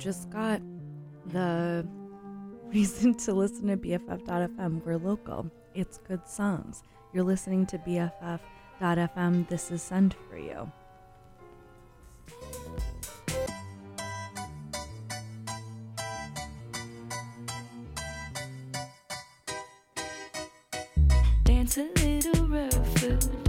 just got the reason to listen to BFF.FM. We're local, it's good songs. You're listening to BFF.FM. This is Send for You. Dance a little rougher.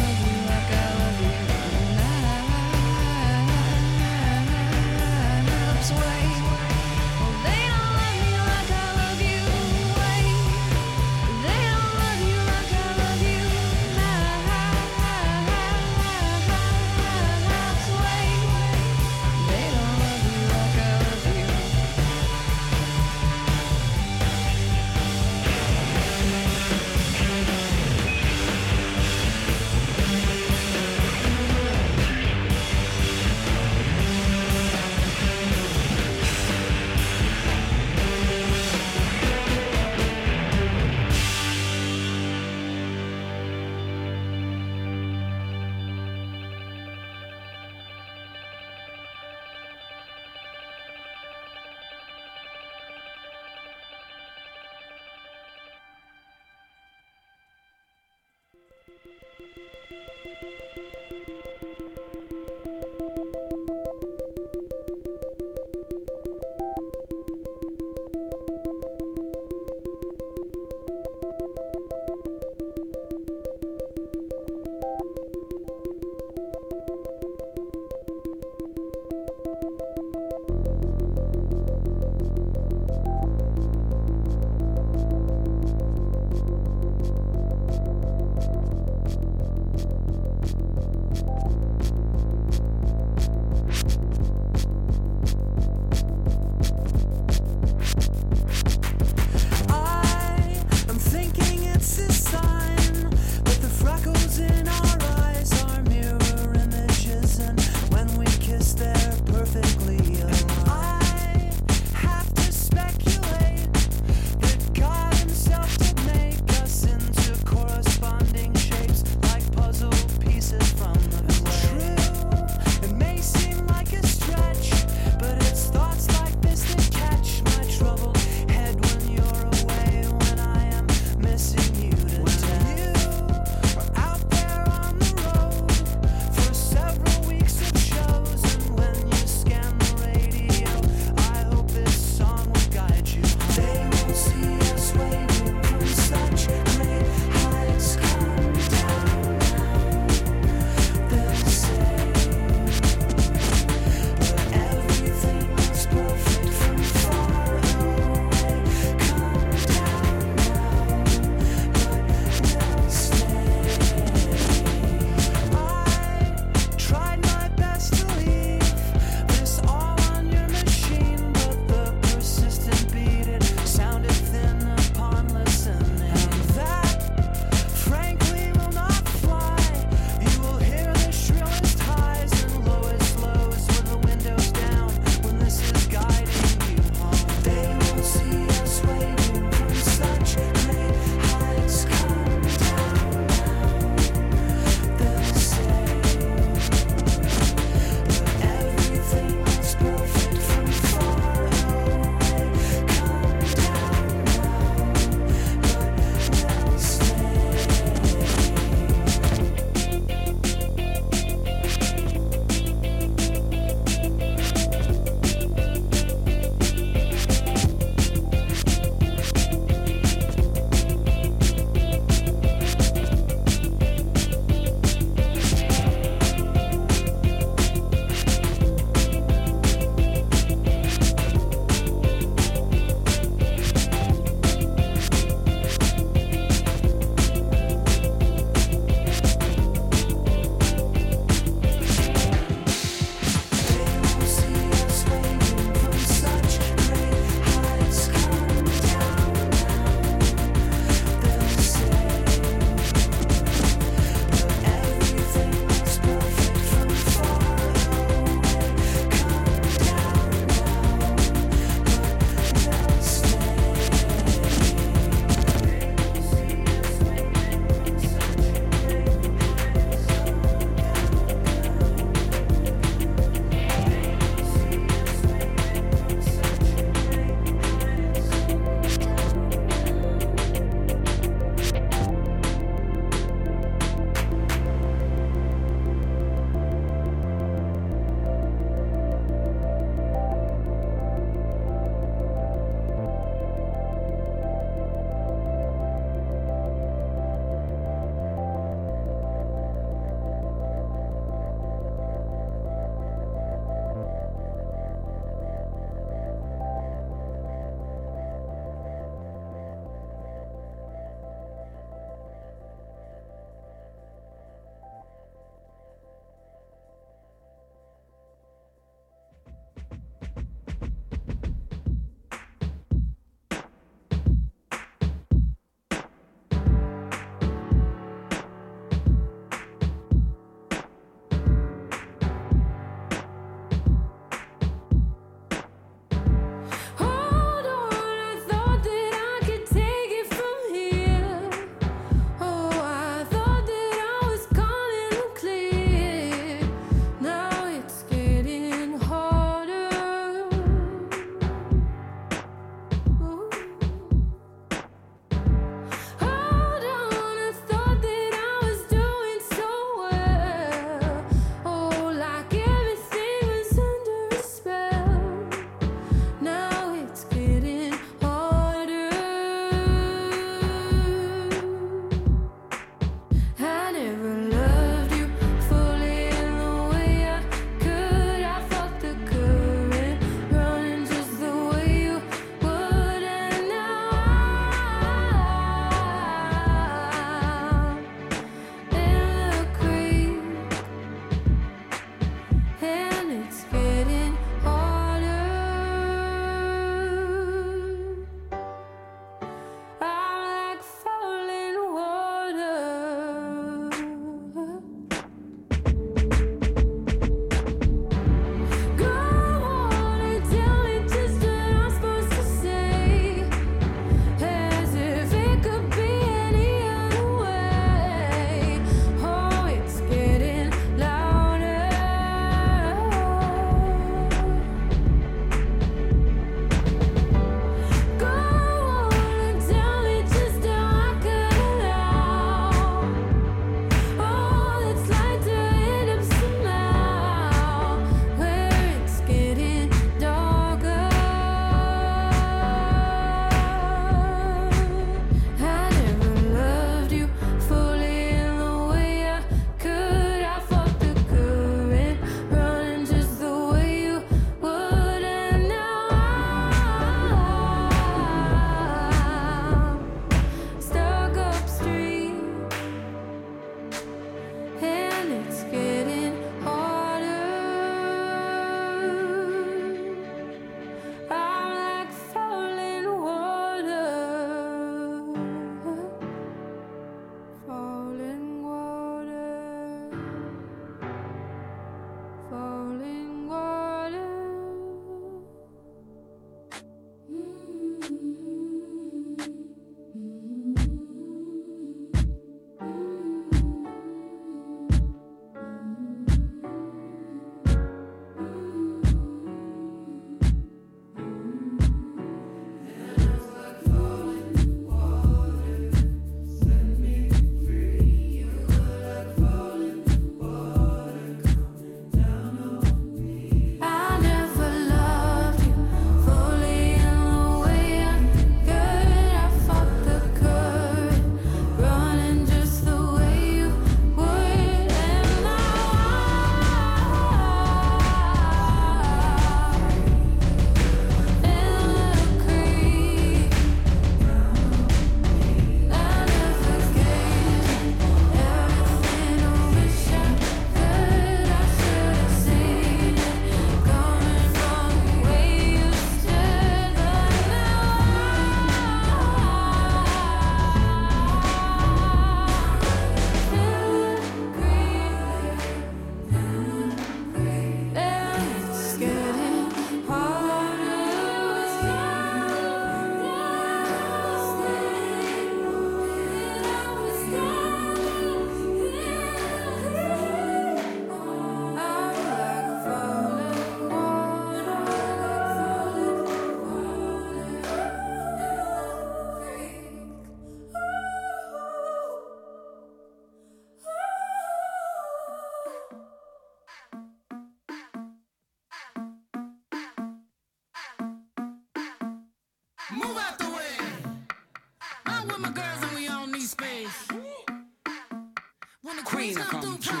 This is how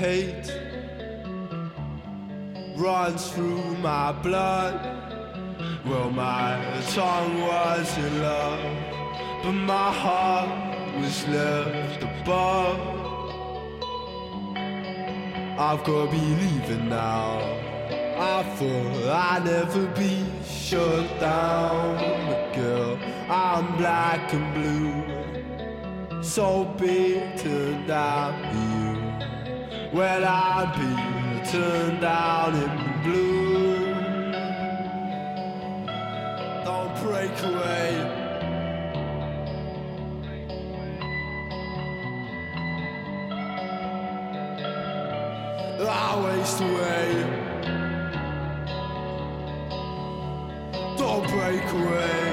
hate runs through my blood. Well, my tongue was in love, but my heart was left above. I've gotta be leaving now. I thought I'd never be shut down, but girl, I'm black and blue. So turned out you. Well, I'd be turned down in blue. Don't break away. I waste away. Don't break away.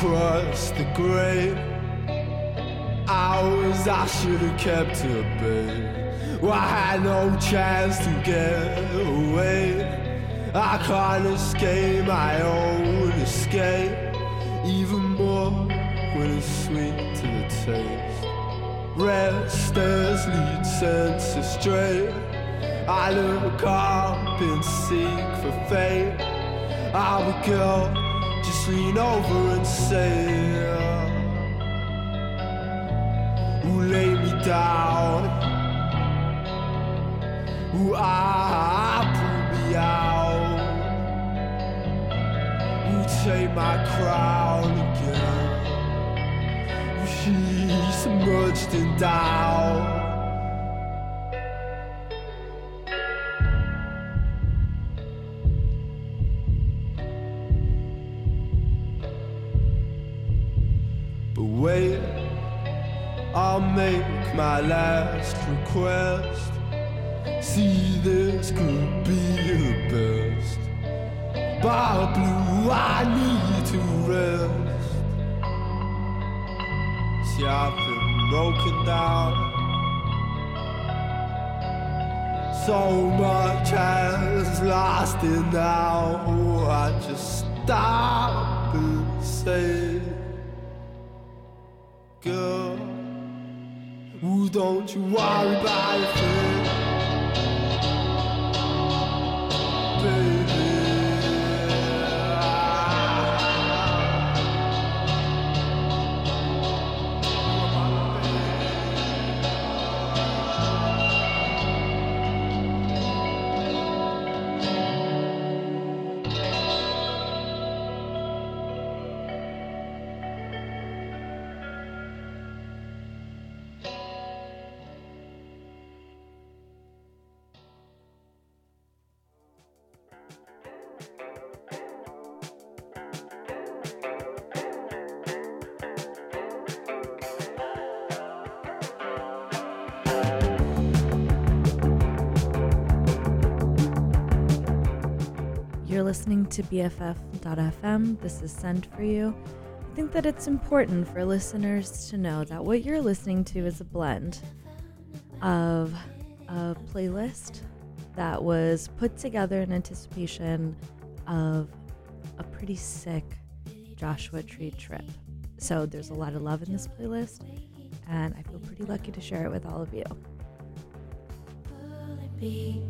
Across the grave. Hours I should have kept at bay. Well, I had no chance to get away. I can't escape my own escape. Even more when it's sweet to the taste. Restless lead senses straight. I look up and seek for fate. I would go, just lean over and say, Who lay me down? Who I pull me out? Who take my crown again? Who she's submerged in doubt? My last request. See, this could be the best. Bar blue, I need to rest. See, I've been broken down. So much has lasted now. Oh, I just stop and say, Girl, ooh, don't you worry about a thing, baby. To BFF.fm. This is Sent for You. I think that it's important for listeners to know that what you're listening to is a blend of a playlist that was put together in anticipation of a pretty sick Joshua Tree trip. So there's a lot of love in this playlist, and I feel pretty lucky to share it with all of you. be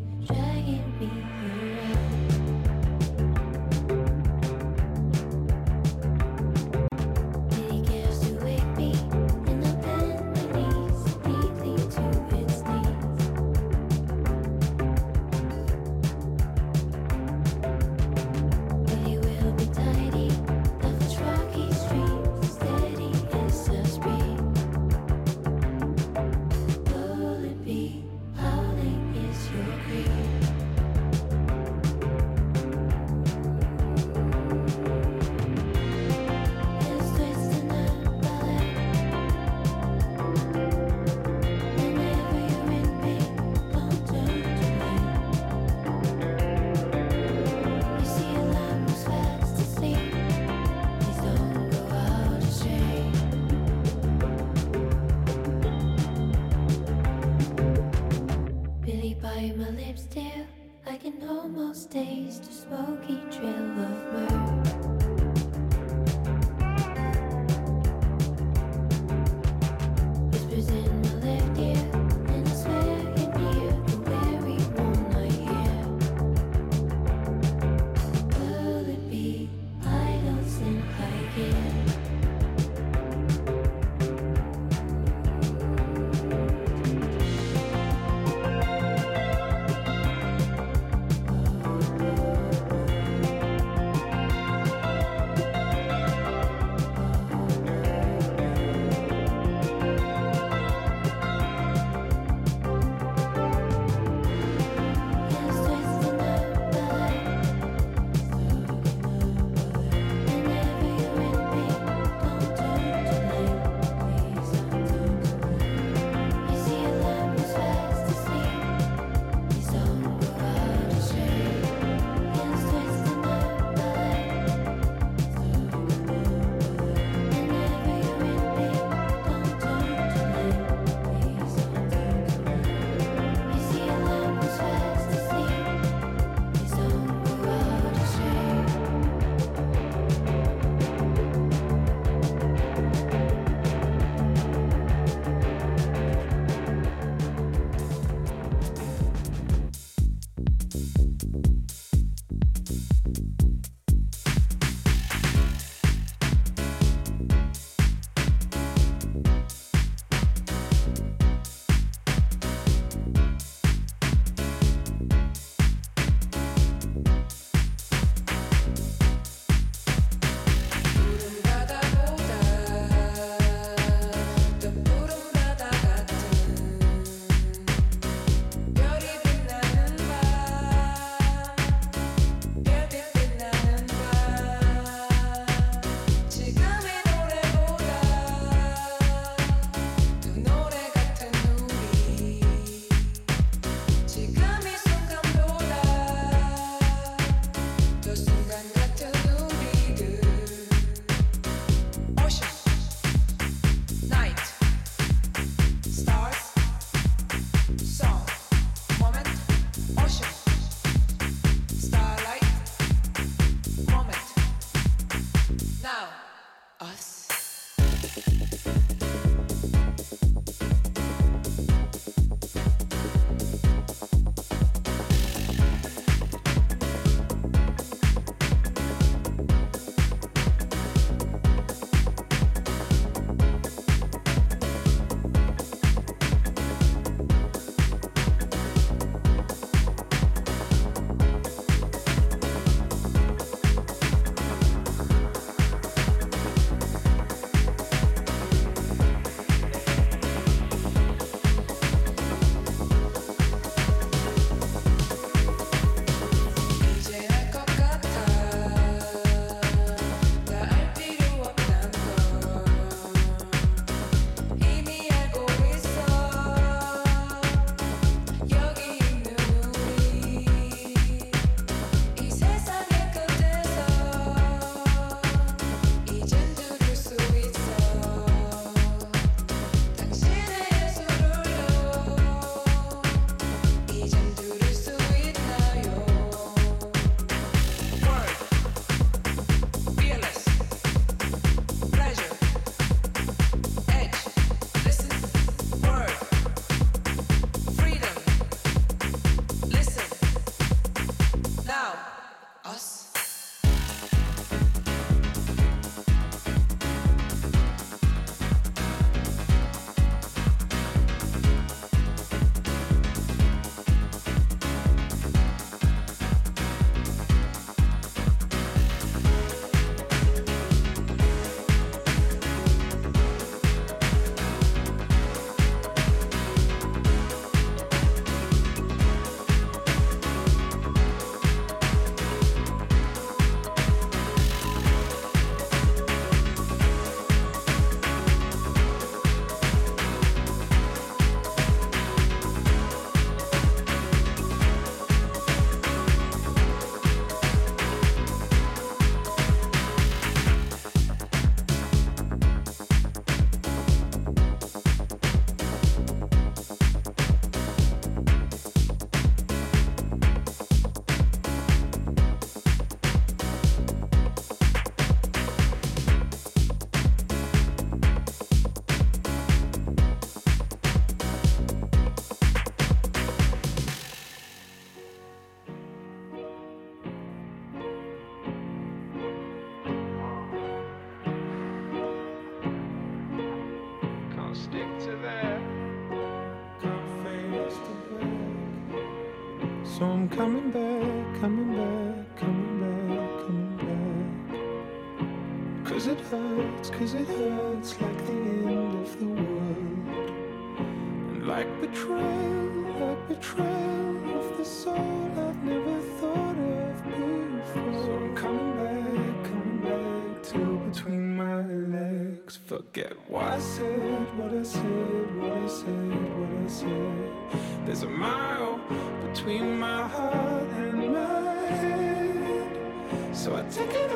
forget what I said what I said, what I said, what I said. There's a mile between my heart and my head, so I take it.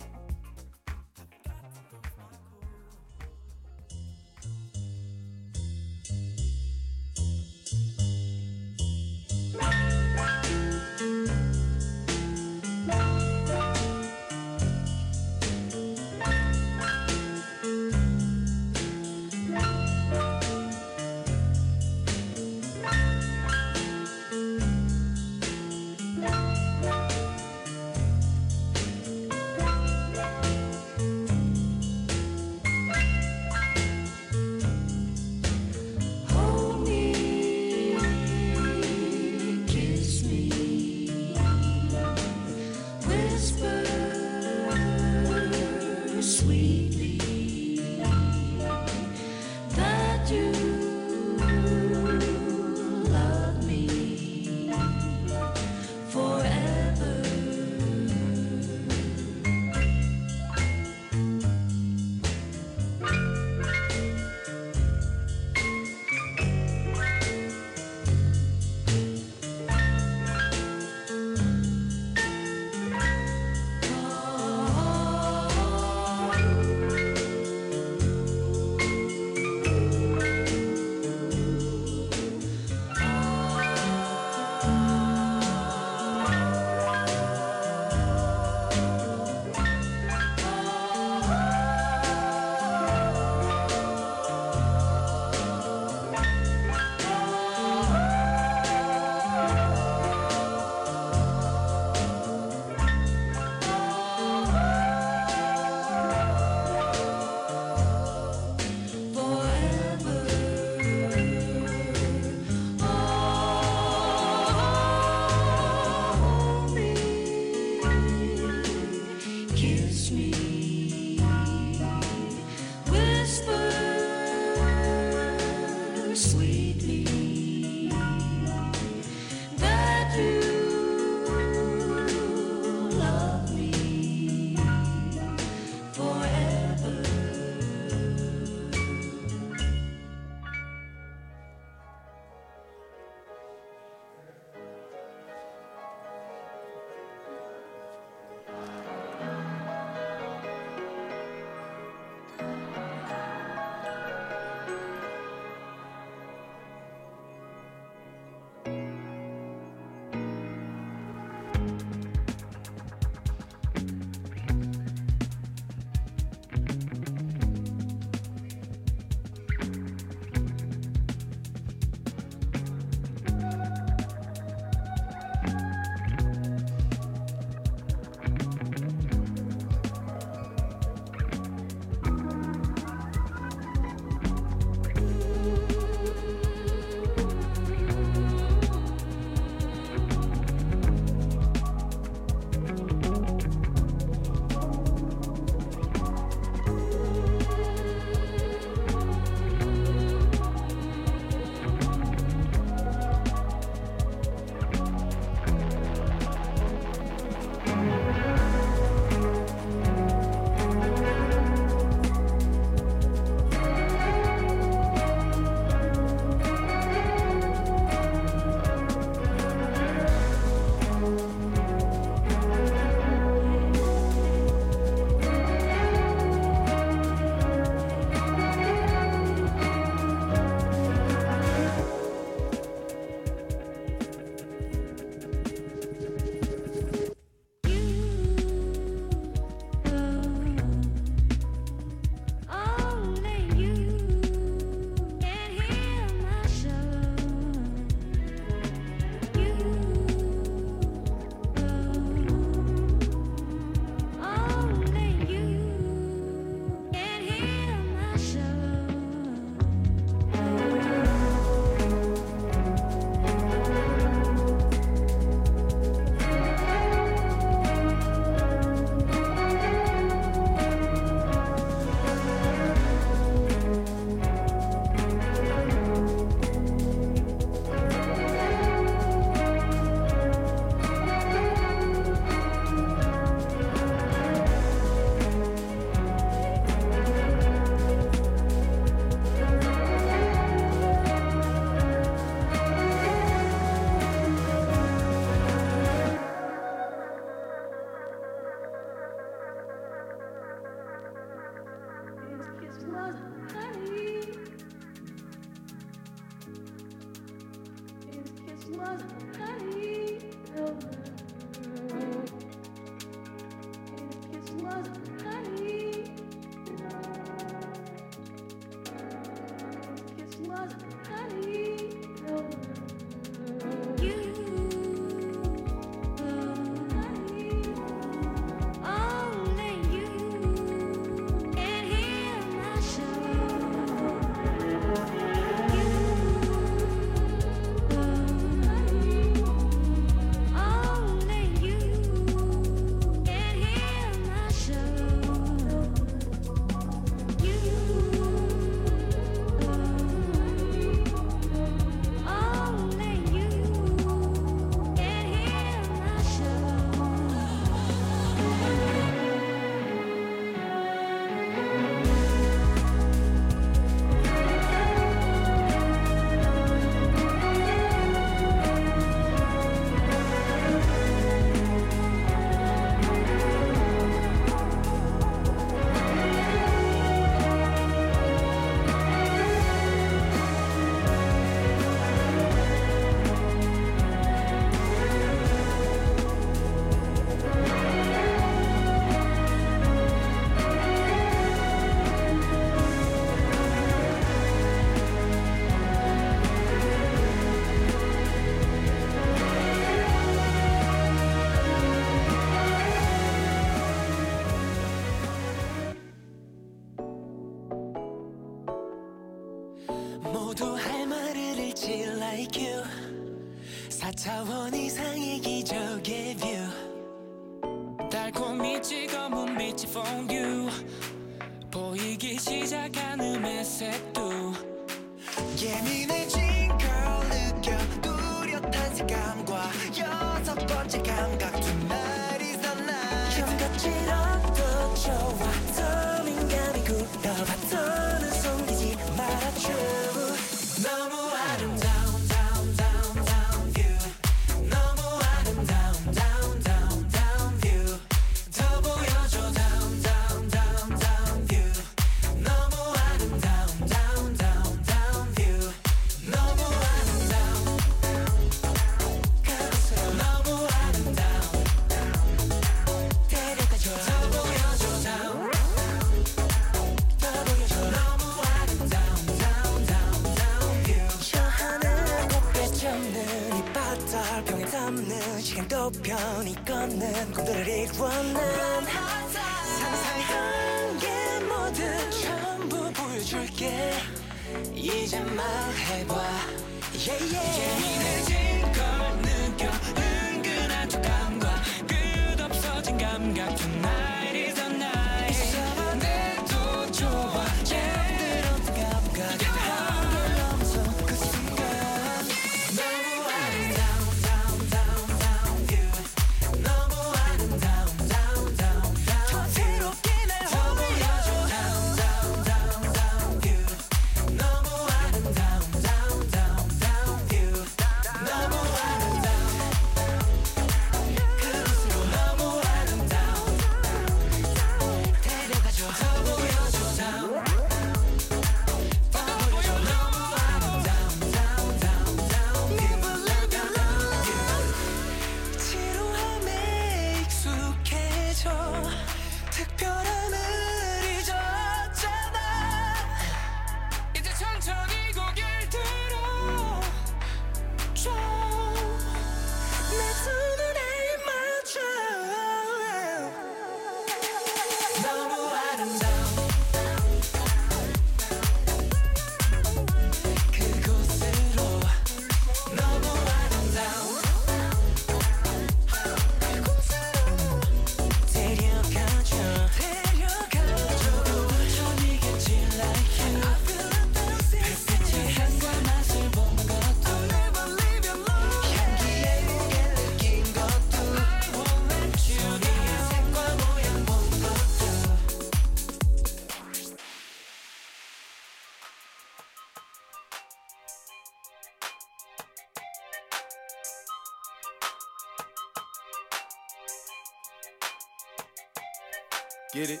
Get it?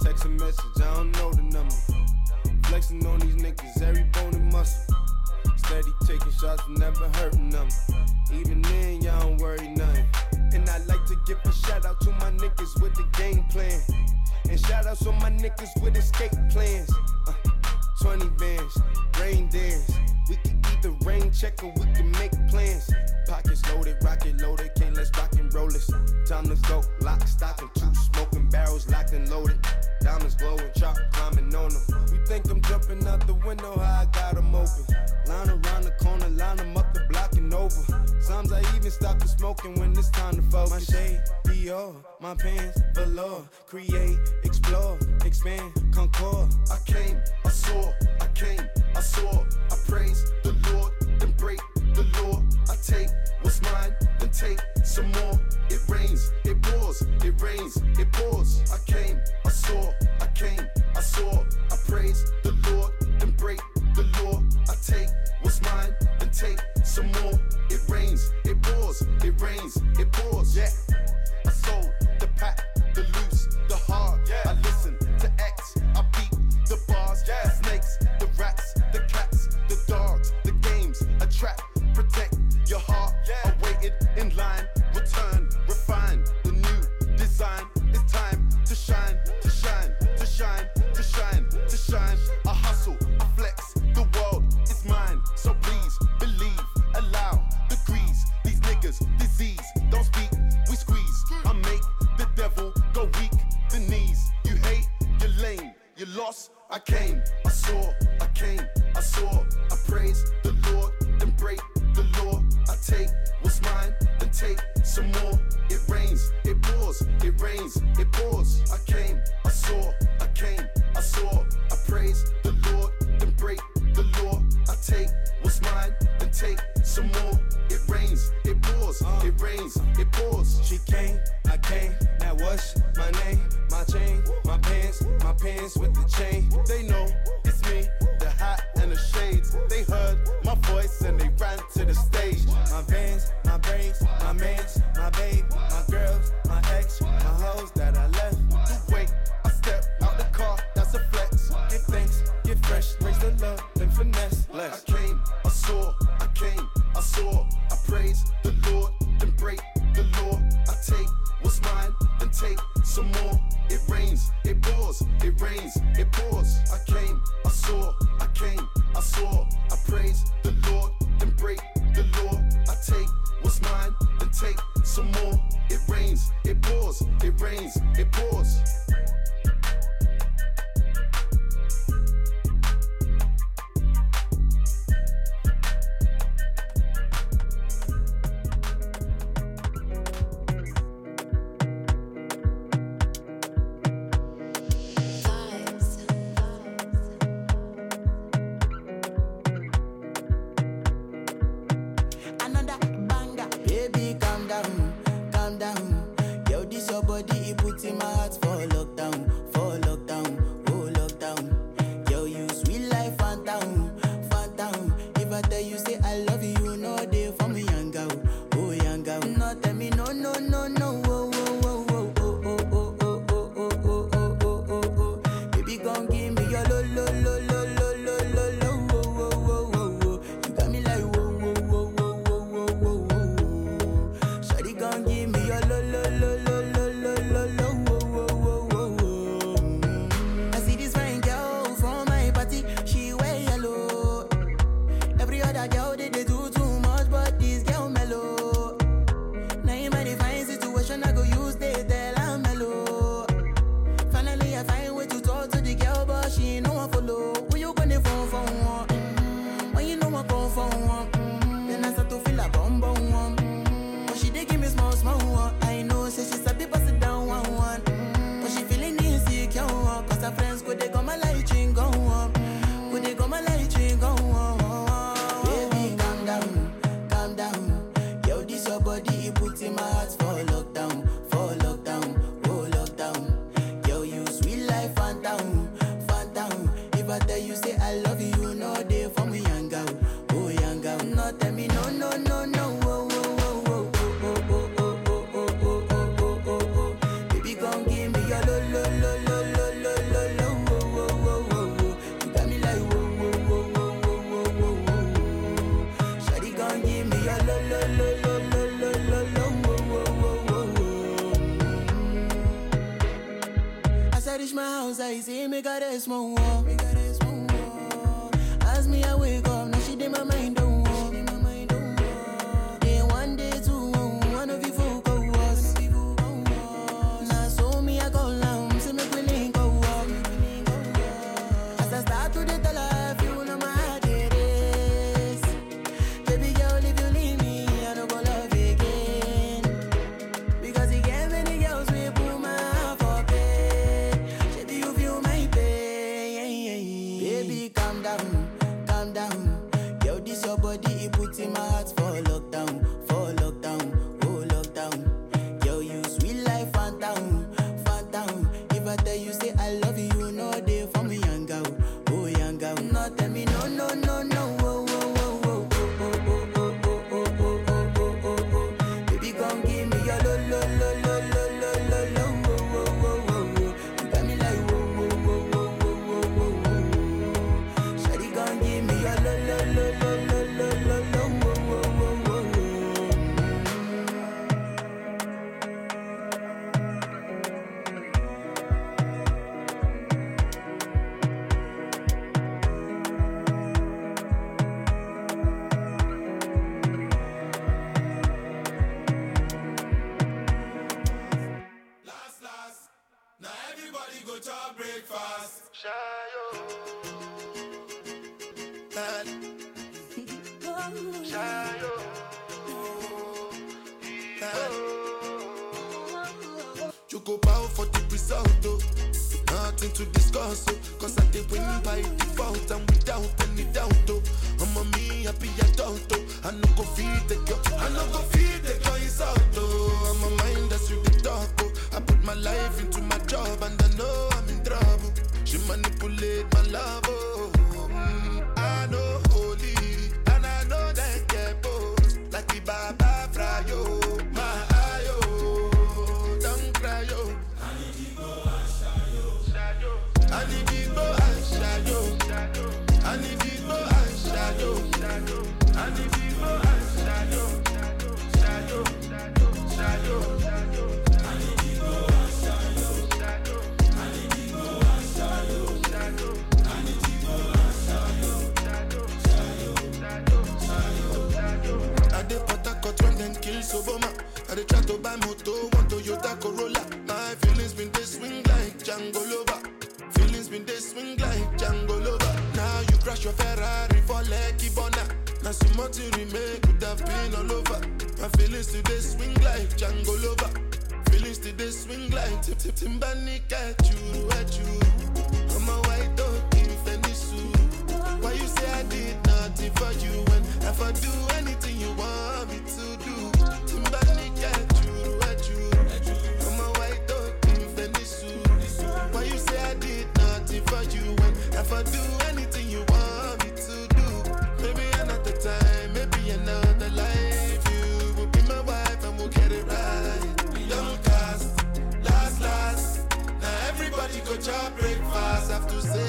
Text a message, I don't know the number. Flexing on these niggas, every bone and muscle. Steady taking shots, never hurting them. Even then, y'all don't worry nothing. And I like to give a shout out to my niggas with the game plan. And shout outs to my niggas with escape plans. Uh, 20 bands, rain dance. We can Get the rain checker, we can make plans. Pockets loaded, rocket loaded, can't let's rock and roll this. Time to go, lock, stock, and two smoking barrels locked and loaded. Diamonds glowing, chop climbing on them. You think I'm jumping out the window, how I got them open. Line around the corner, line them up the block and over. Sometimes I even stop the smoking when it's time to focus. My shade, Dior, my pants, velour. Create, explore, expand, concord. I came, I saw, I came, I saw, I praise. Lord, then break the law. I take what's mine, then take some more. It rains, it pours, it rains, it pours. I came, I saw, I came, I saw. I praise the Lord, then break the law. I take what's mine, then take some more. It rains, it pours, it rains, it pours. Yeah, I sold the pack, the loot. came. Feelings to the swing like tip tip timbani at you at you. I'm a white. Why you say I did nothing for you when if I do anything you want me to do? Timbani you Why you say I did nothing for you when if I do you say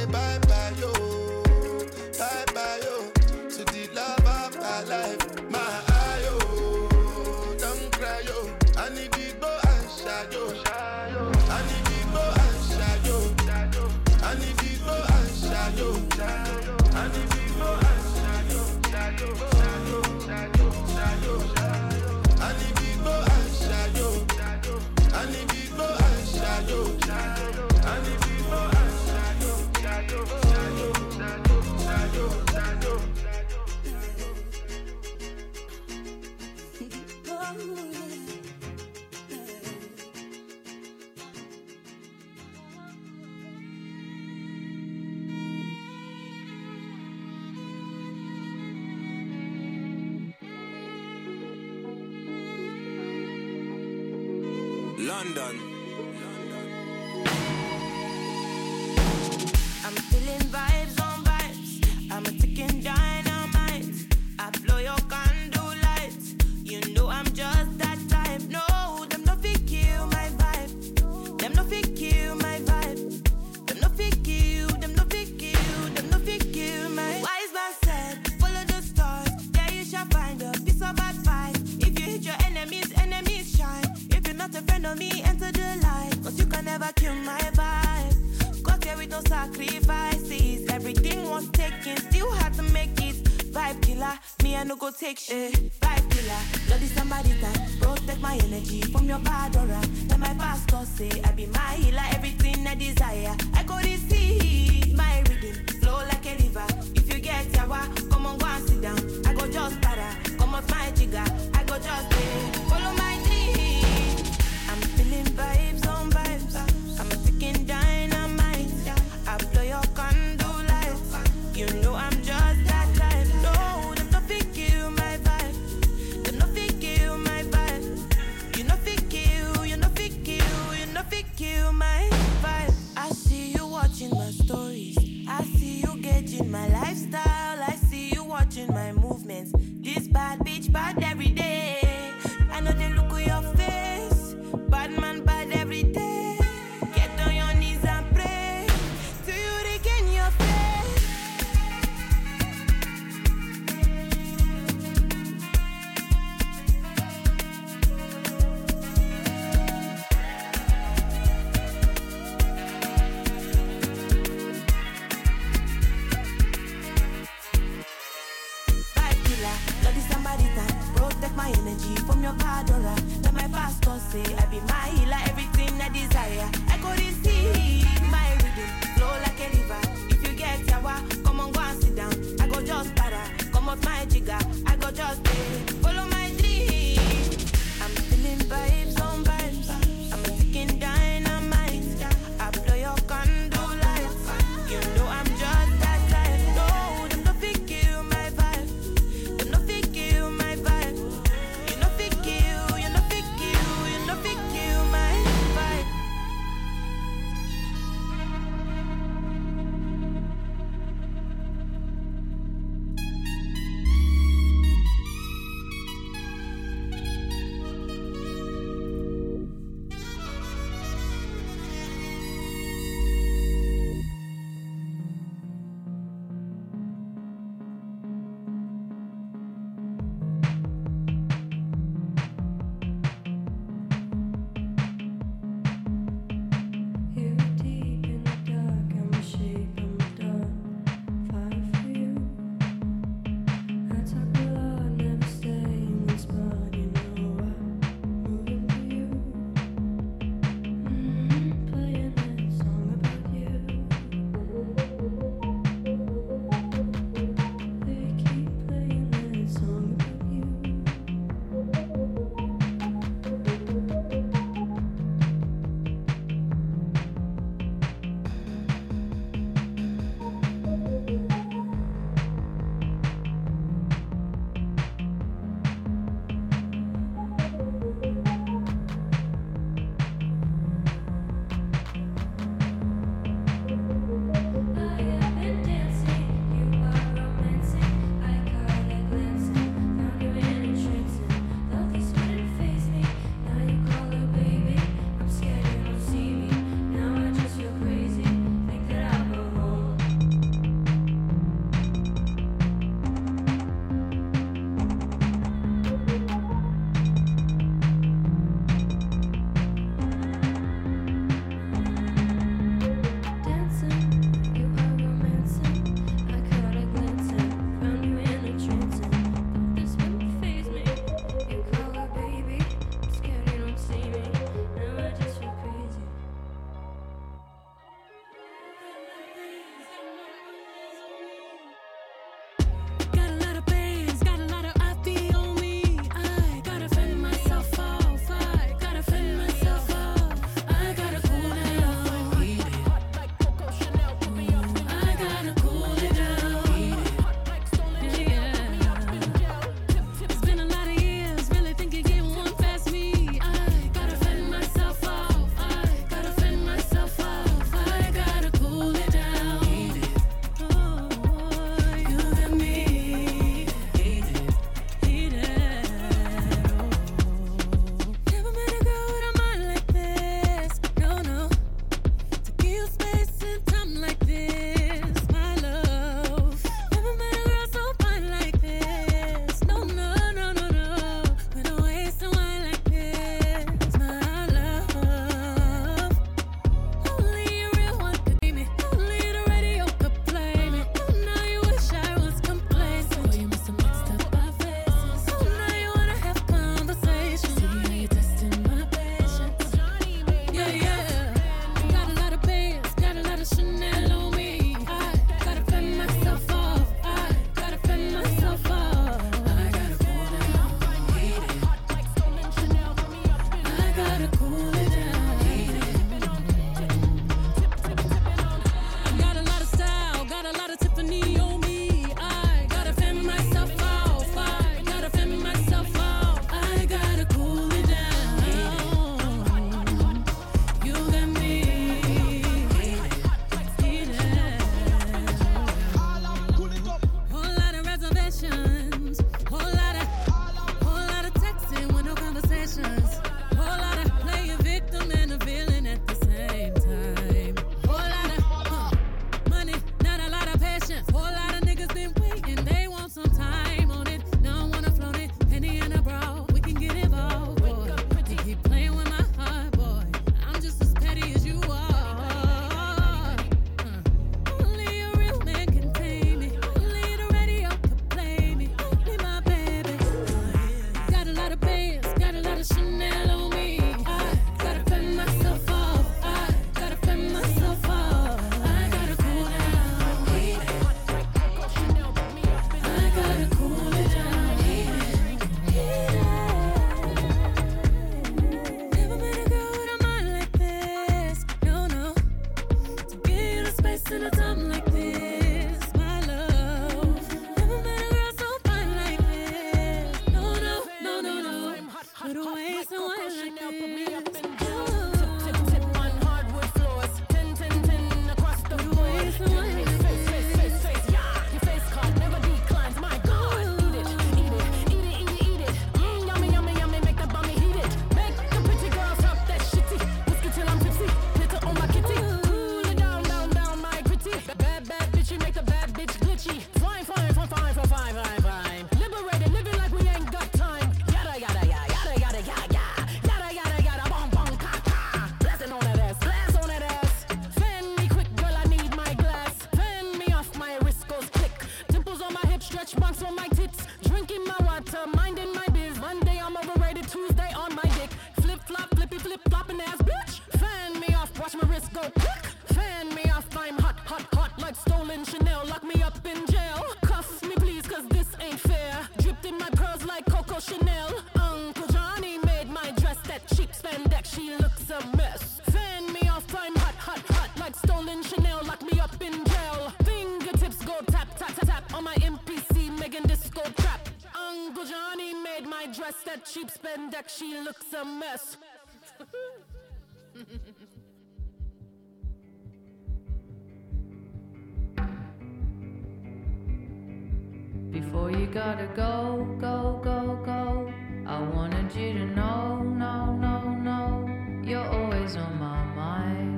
gotta go, go, go, go. I wanted you to know, no, no, no. You're always on my mind.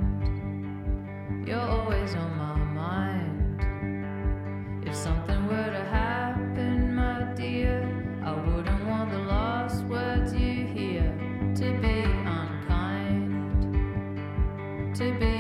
You're always on my mind. If something were to happen, my dear, I wouldn't want the last words you hear to be unkind. To be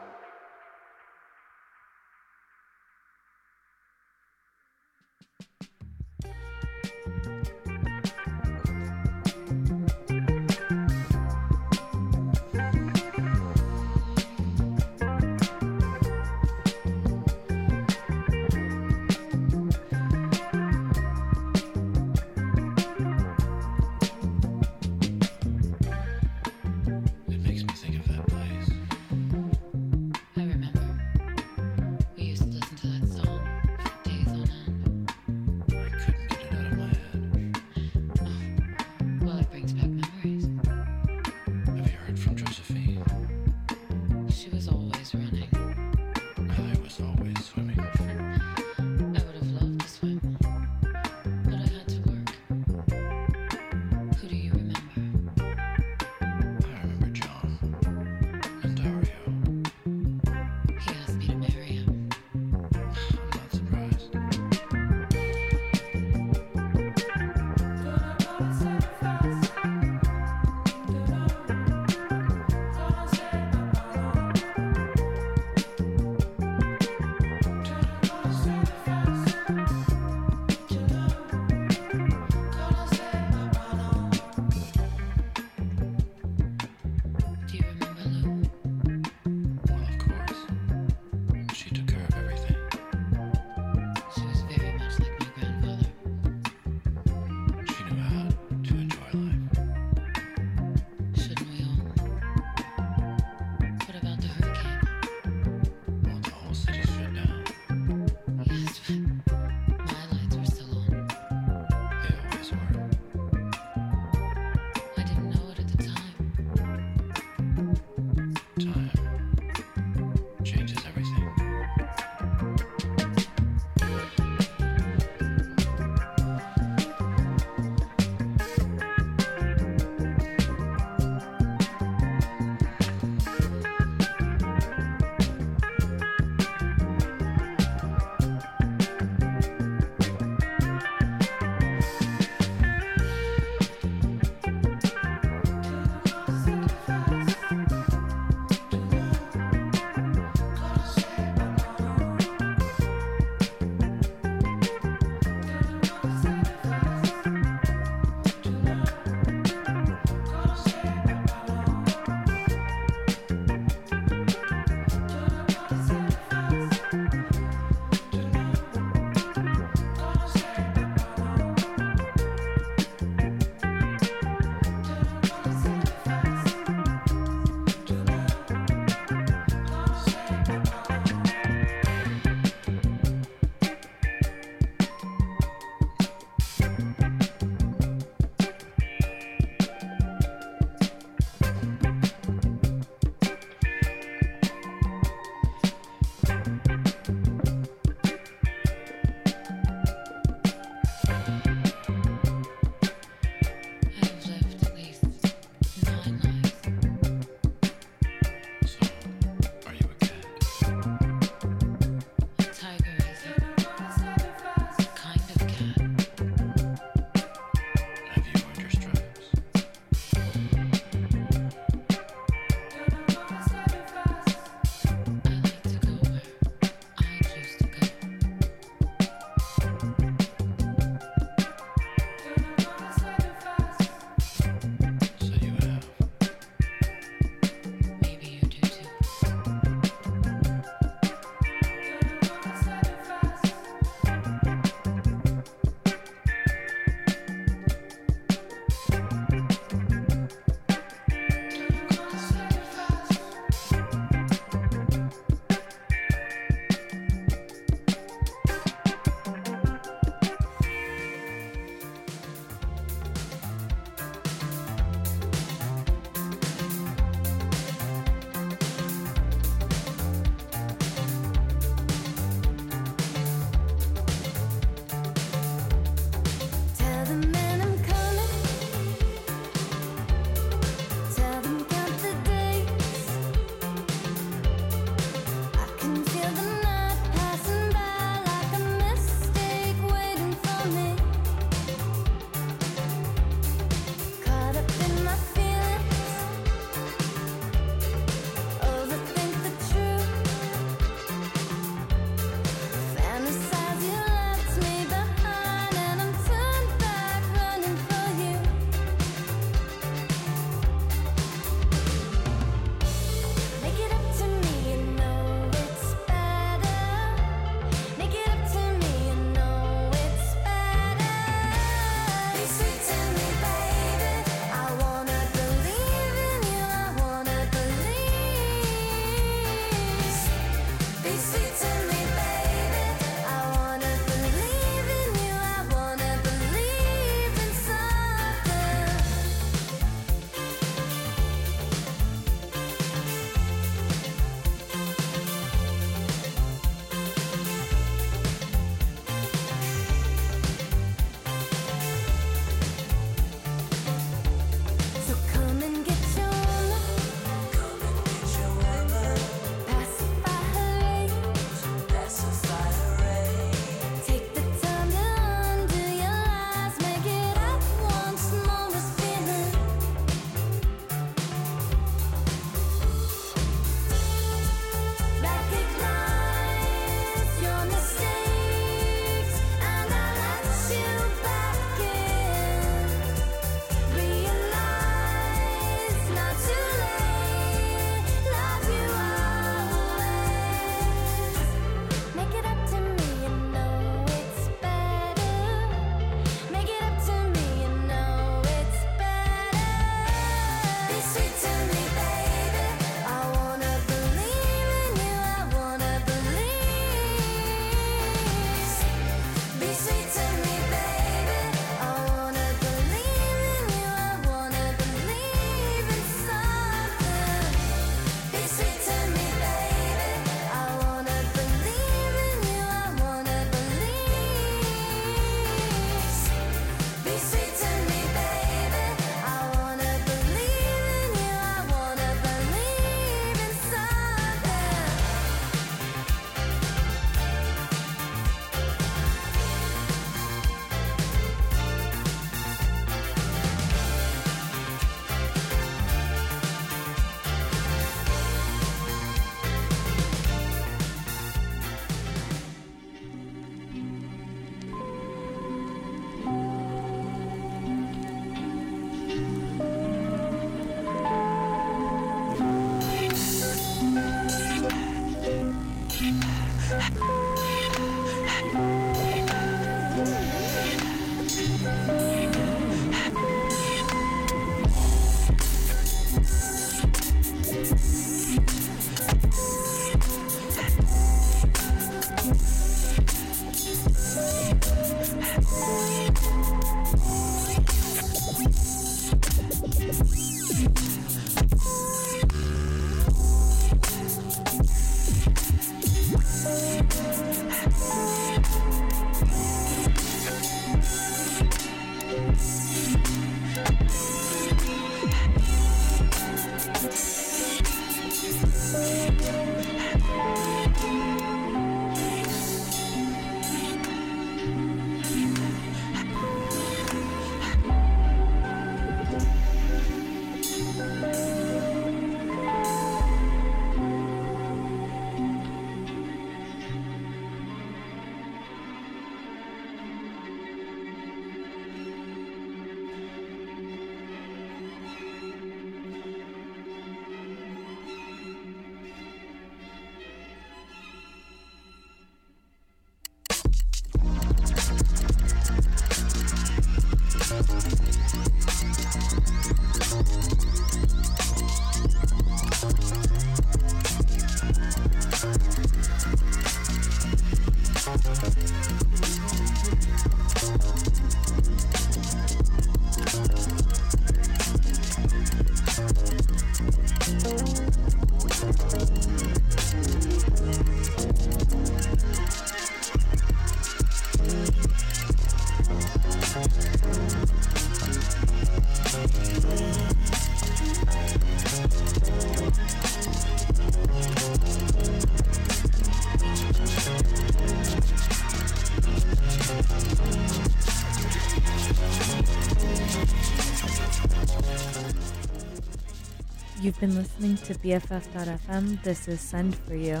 been listening to BFF.fm. This is Send for You.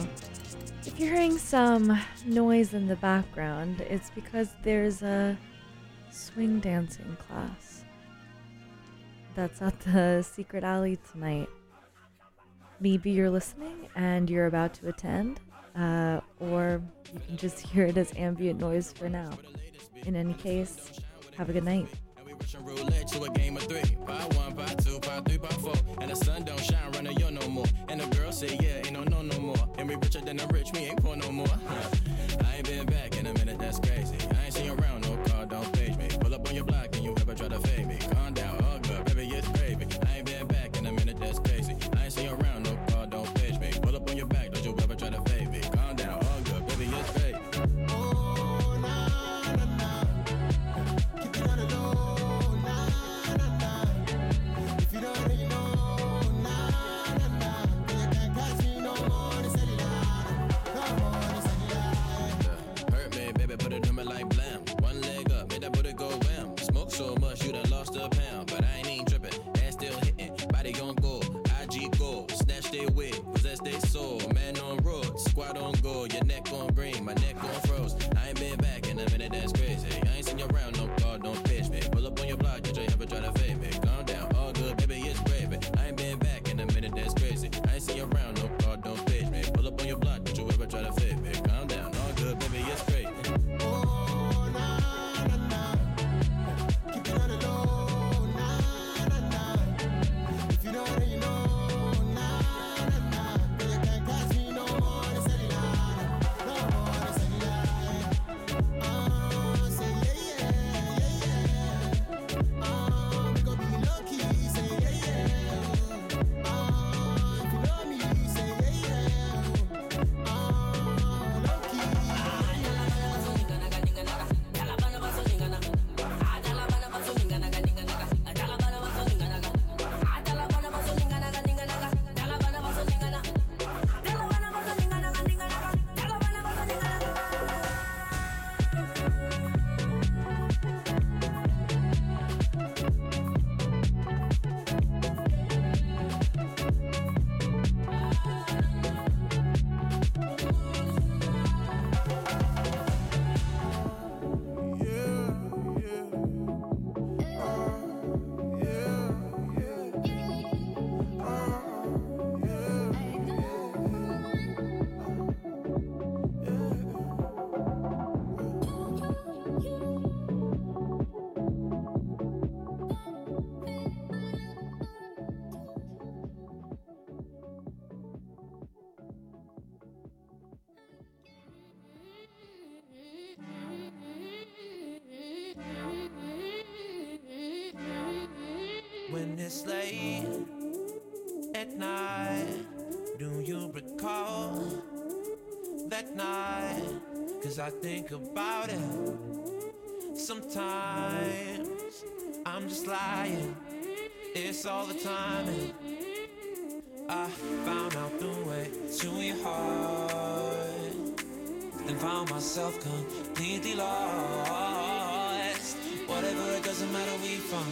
If you're hearing some noise in the background, it's because there's a swing dancing class that's at the Secret Alley tonight. Maybe you're listening and you're about to attend, uh, or you can just hear it as ambient noise for now. In any case, have a good night. Russian roulette to a game of three. Part one, part two, part three, part four. And the sun don't shine, running yo no more. And the girl say, yeah, ain't no no no more. And we richer than the rich, me ain't poor no more. I ain't been back in a minute, that's crazy. I ain't seen around, no car, don't page about it sometimes. I'm just lying, it's all the time. I found out the way to your heart and found myself completely lost. Whatever, it doesn't matter you from.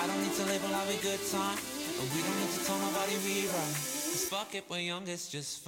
I don't need to label a good time, and we don't need to tell nobody we right. Cause fuck it, we're young, it's just fun.